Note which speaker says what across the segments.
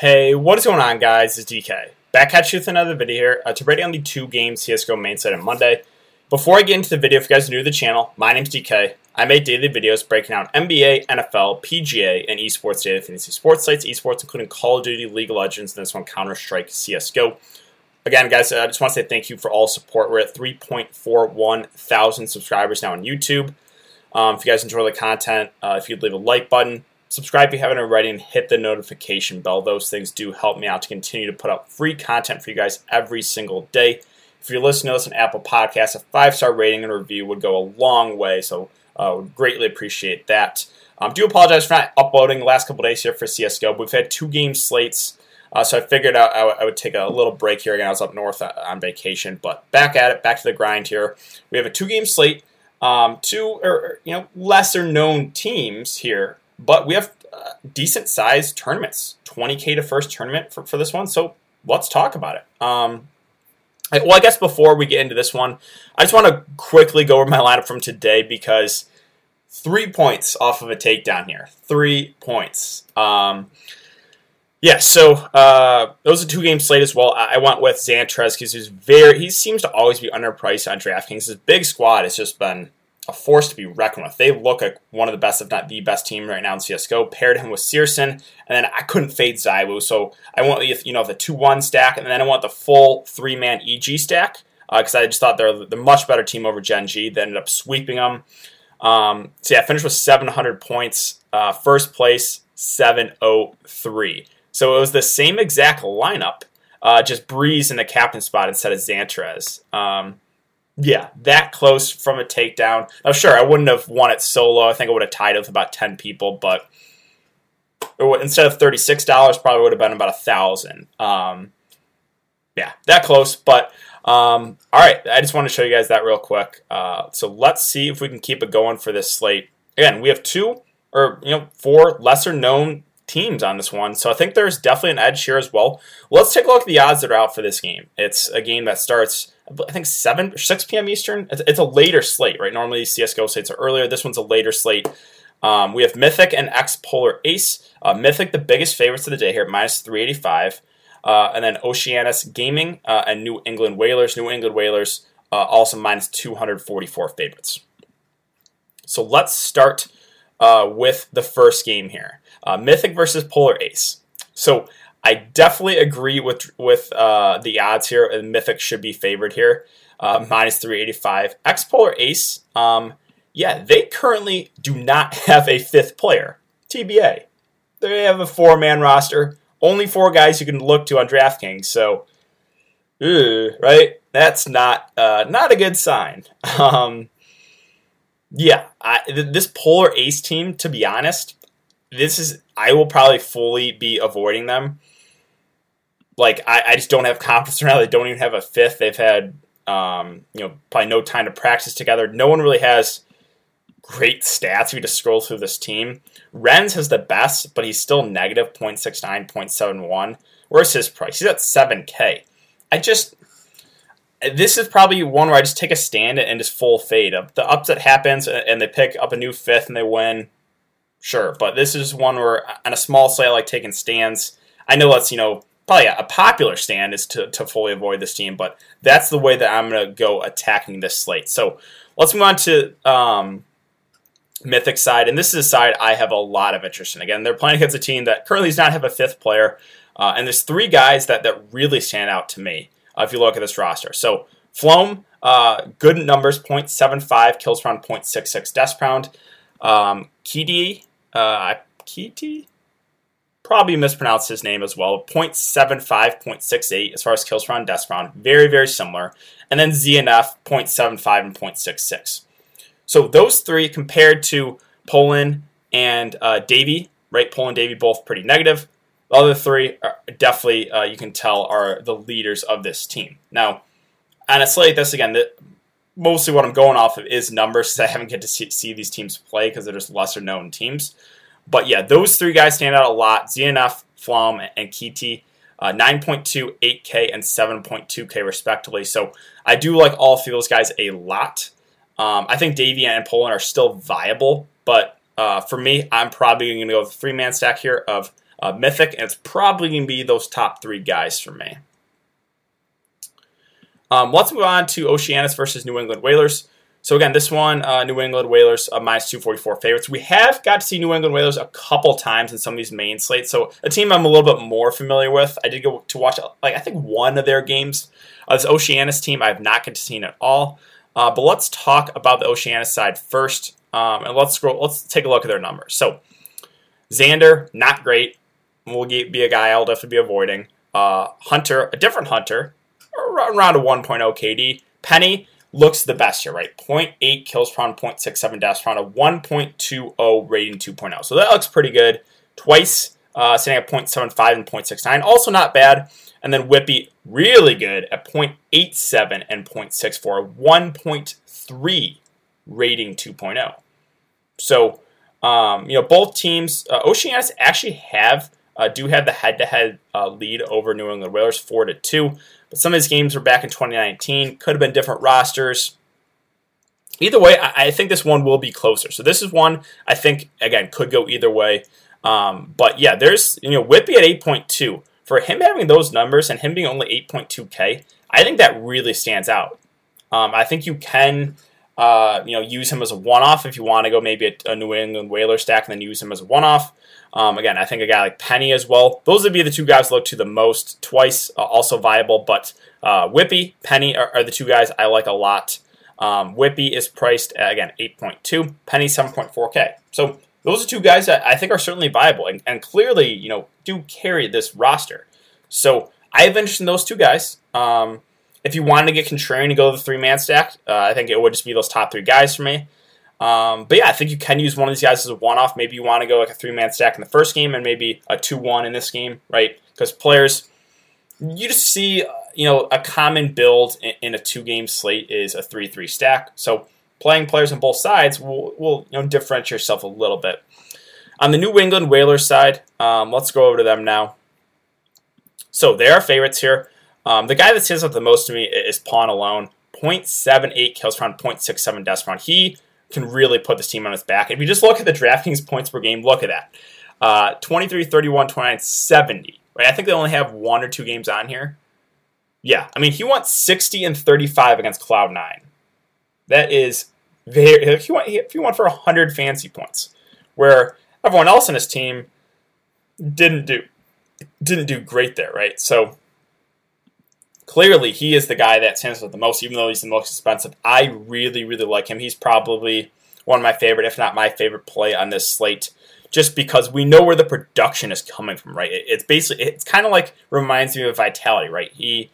Speaker 1: Hey, what is going on, guys? It's DK. Back at you with another video here uh, to break down the two games CSGO main set on Monday. Before I get into the video, if you guys are new to the channel, my name's DK. I make daily videos breaking down NBA, NFL, PGA, and esports data fantasy sports sites, esports, including Call of Duty, League of Legends, and this one, Counter Strike, CSGO. Again, guys, I just want to say thank you for all support. We're at 3.41 thousand subscribers now on YouTube. Um, if you guys enjoy the content, uh, if you'd leave a like button, subscribe if you haven't already, and hit the notification bell. Those things do help me out to continue to put out free content for you guys every single day. If you're listening to this on Apple Podcasts, a five star rating and review would go a long way, so uh, would greatly appreciate that. Um, do apologize for not uploading the last couple days here for CSGO. but We've had two game slates, uh, so I figured out I, w- I would take a little break here. Again, I was up north uh, on vacation, but back at it, back to the grind here. We have a two game slate, um, two or you know lesser known teams here but we have uh, decent sized tournaments 20k to first tournament for, for this one so let's talk about it um, I, well i guess before we get into this one i just want to quickly go over my lineup from today because three points off of a takedown here three points um, yeah, so uh, it was a two game slate as well. I went with XANTARES because he's very he seems to always be underpriced on DraftKings. His big squad has just been a force to be reckoned with. They look like one of the best, if not the best team right now in CSGO. Paired him with syrsoN, and then I couldn't fade ZywOo, so I want you know, the 2-1 stack, and then I want the full three-man EG stack, because uh, I just thought they're the much better team over Gen G. They ended up sweeping them. Um, so yeah, finished with 700 points. Uh, first place, 703. So it was the same exact lineup, uh, just Brehze in the captain spot instead of XANTARES. Um, yeah, that close from a takedown. Now, sure, I wouldn't have won it solo. I think I would have tied it with about 10 people, but instead of $36, probably would have been about a thousand. Um, yeah, that close, but um, all right. I just want to show you guys that real quick. Uh, so let's see if we can keep it going for this slate. Again, we have two or you know four lesser known teams on this one, so I think there's definitely an edge here as well. Let's take a look at the odds that are out for this game. It's a game that starts I think 7 6 p.m. Eastern. It's, it's, a later slate, right? Normally CSGO slates are earlier. This one's a later slate. Um, we have Mythic and X Polar Ace. Uh, Mythic, the biggest favorites of the day here, minus 385. Uh, and then Oceanus Gaming uh, and New England Whalers. New England Whalers uh, also minus 244 favorites. So let's start uh, with the first game here uh, Mythic versus Polar Ace. So I definitely agree with with uh, the odds here. And Mythic should be favored here, uh, minus three eighty five. Xpolar Ace, um, yeah, they currently do not have a fifth player. TBA, they have a four man roster. Only four guys you can look to on DraftKings. So, ew, right? That's not uh, not a good sign. Um, yeah, I, th- this Polar Ace team, to be honest, this is I will probably fully be avoiding them like I, I just don't have confidence right now. They don't even have a fifth. They've had um, you know probably no time to practice together. No one really has great stats. You just scroll through this team, Renz has the best, but he's still negative 0.69, 0.71. Where's his price? He's at 7K. I just this is probably one where I just take a stand and just full fade. The upset happens and they pick up a new fifth and they win. Sure, but this is one where on a small slate I like taking stands. I know that's you know probably a popular stand is to, to fully avoid this team, but that's the way that I'm going to go attacking this slate. So let's move on to um, Mythic side, and this is a side I have a lot of interest in. Again, they're playing against a team that currently does not have a fifth player, uh, and there's three guys that, that really stand out to me uh, if you look at this roster. So Flom, uh, good numbers, 0.75 kills per round, 0.66 deaths per round. Um, Kidi, uh, Kiti, probably mispronounced his name as well. 0.75, 0.68 as far as kills per round, deaths per round. Very, very similar. And then ZNF, 0.75 and 0.66. So those three compared to Poland and uh, Davy, right? Poland Davy both pretty negative. The other three are definitely, uh, you can tell, are the leaders of this team. Now, on a slate like this, again, the, mostly what I'm going off of is numbers I haven't get to see, see these teams play because they're just lesser known teams. But yeah, those three guys stand out a lot. ZNF, Flom, and Kiti. Uh, 9.2, 8K, and 7.2K respectively. So I do like all three of those guys a lot. Um, I think Davy and Poland are still viable, but uh, for me, I'm probably going to go with three man stack here of uh, Mythic, and it's probably going to be those top three guys for me. Um, let's move on to Oceanus versus New England Whalers. So again, this one, uh, New England Whalers uh, minus 244 favorites. We have got to see New England Whalers a couple times in some of these main slates. So a team I'm a little bit more familiar with. I did go to watch like I think one of their games. Uh, this Oceanus team I have not get to see at all. Uh, but let's talk about the Oceanus side first, um, and let's scroll. Let's take a look at their numbers. So Xander, not great. Will be a guy I'll definitely be avoiding. Uh, Hunter, a different Hunter, around a 1.0 KD. Penny looks the best here, right? 0.8 kills per round, 0.67 deaths per a 1.20 rating 2.0. So that looks pretty good. Twice uh, sitting at 0.75 and 0.69. Also not bad. And then Whippy, really good at 0.87 and 0.64, 1.3 rating 2.0. So, um, you know, both teams, uh, Oceanus actually have, uh, do have the head to head lead over New England Whalers, 4 to 2. But some of these games were back in 2019, could have been different rosters. Either way, I, I think this one will be closer. So this is one I think, again, could go either way. Um, but yeah, there's, you know, Whippy at 8.2 for him having those numbers and him being only 8.2K, I think that really stands out. Um, I think you can, uh, you know, use him as a one-off if you want to go maybe a, a New England Whaler stack and then use him as a one-off. Um, again, I think a guy like Penny as well. Those would be the two guys look to the most. Twice uh, also viable, but uh, Whippy, Penny are, are, the two guys I like a lot. Um, Whippy is priced at, again 8.2, Penny 7.4K. So those are two guys that I think are certainly viable and, and clearly, you know, do carry this roster. So I have interest in those two guys. Um, if you wanted to get contrarian and go to the three man stack, uh, I think it would just be those top three guys for me. Um, but yeah, I think you can use one of these guys as a one off. Maybe you want to go like a three man stack in the first game and maybe a 2 1 in this game, right? Because players, you just see, you know, a common build in, in a two game slate is a 3 3 stack. So playing players on both sides will, will you know differentiate yourself a little bit. On the New England Whalers side, um, let's go over to them now. So they are favorites here. Um, the guy that stands out the most to me is PwnAlone. 0.78 kills per round, 0.67 deaths per round. He can really put this team on his back. If you just look at the DraftKings points per game, look at that. Uh, 23, 31, 29, 70. Right? I think they only have one or two games on here. Yeah, I mean, he went 60 and 35 against Cloud9. That is very. If you want, if you want for 100 fancy points, where everyone else in his team didn't do didn't do great there, right? So clearly, he is the guy that stands out the most, even though he's the most expensive. I really, really like him. He's probably one of my favorite, if not my favorite play on this slate just because we know where the production is coming from, right? It's basically it's kind of like reminds me of Vitality, right? He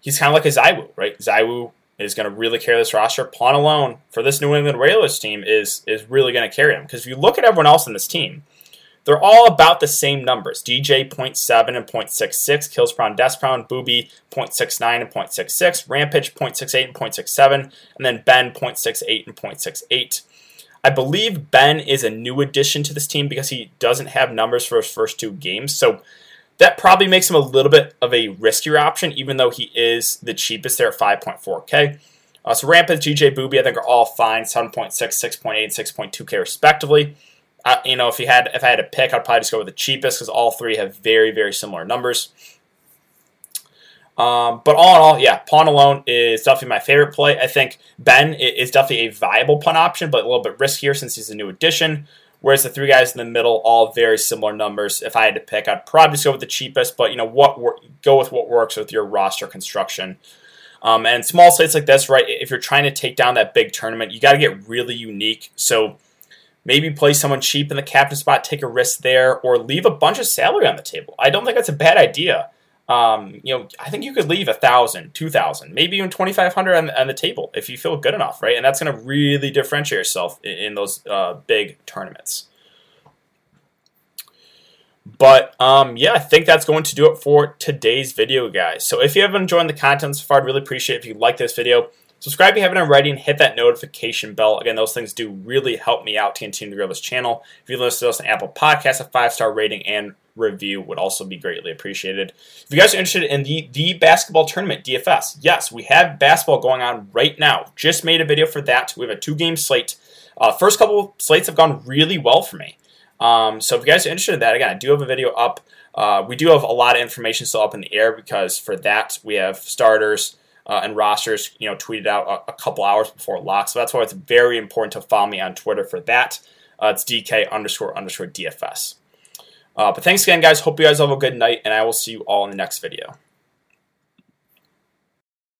Speaker 1: he's kind of like a ZywOo, right? ZywOo is going to really carry this roster. PwnAlone for this New England Whalers team is is really going to carry him because if you look at everyone else in this team, they're all about the same numbers. DJ 0.7 and 0.66, kills per round, deaths Booby 0.69 and 0.66, Rampage 0.68 and 0.67, and then Ben 0.68 and 0.68. I believe Ben is a new addition to this team because he doesn't have numbers for his first two games. So that probably makes him a little bit of a riskier option, even though he is the cheapest there at 5.4K. Uh, so Rampage, GJ Booby, I think are all fine, 7.6, 6.8, 6.2K respectively. You know, if you had if I had to pick, I'd probably just go with the cheapest because all three have very very similar numbers. Um, but all in all, yeah, PwnAlone is definitely my favorite play. I think Ben is definitely a viable pawn option, but a little bit riskier since he's a new addition. Whereas the three guys in the middle, all very similar numbers. If I had to pick, I'd probably just go with the cheapest, but you know what, go with what works with your roster construction. Um, and small slates like this, right? If you're trying to take down that big tournament, you got to get really unique. So maybe play someone cheap in the captain spot, take a risk there, or leave a bunch of salary on the table. I don't think that's a bad idea. Um, you know, I think you could leave a thousand, two thousand, maybe even twenty five hundred on, on the table if you feel good enough, right? And that's going to really differentiate yourself in, in those uh, big tournaments. But um, yeah, I think that's going to do it for today's video, guys. So if you have been enjoying the content so far, I'd really appreciate if you like this video. Subscribe if you haven't already and hit that notification bell. Again, those things do really help me out to continue to grow this channel. If you listen to us on Apple Podcasts, a five star rating and review would also be greatly appreciated. If you guys are interested in the, the basketball tournament, DFS, yes, we have basketball going on right now. Just made a video for that. We have a two game slate. Uh, first couple slates have gone really well for me. Um, so if you guys are interested in that, again, I do have a video up. Uh, we do have a lot of information still up in the air because for that we have starters uh, and rosters, you know, tweeted out a, a, couple hours before lock. So that's why it's very important to follow me on Twitter for that. Uh, it's DK underscore underscore DFS. Uh, but thanks again, guys. Hope you guys have a good night, and I will see you all in the next video.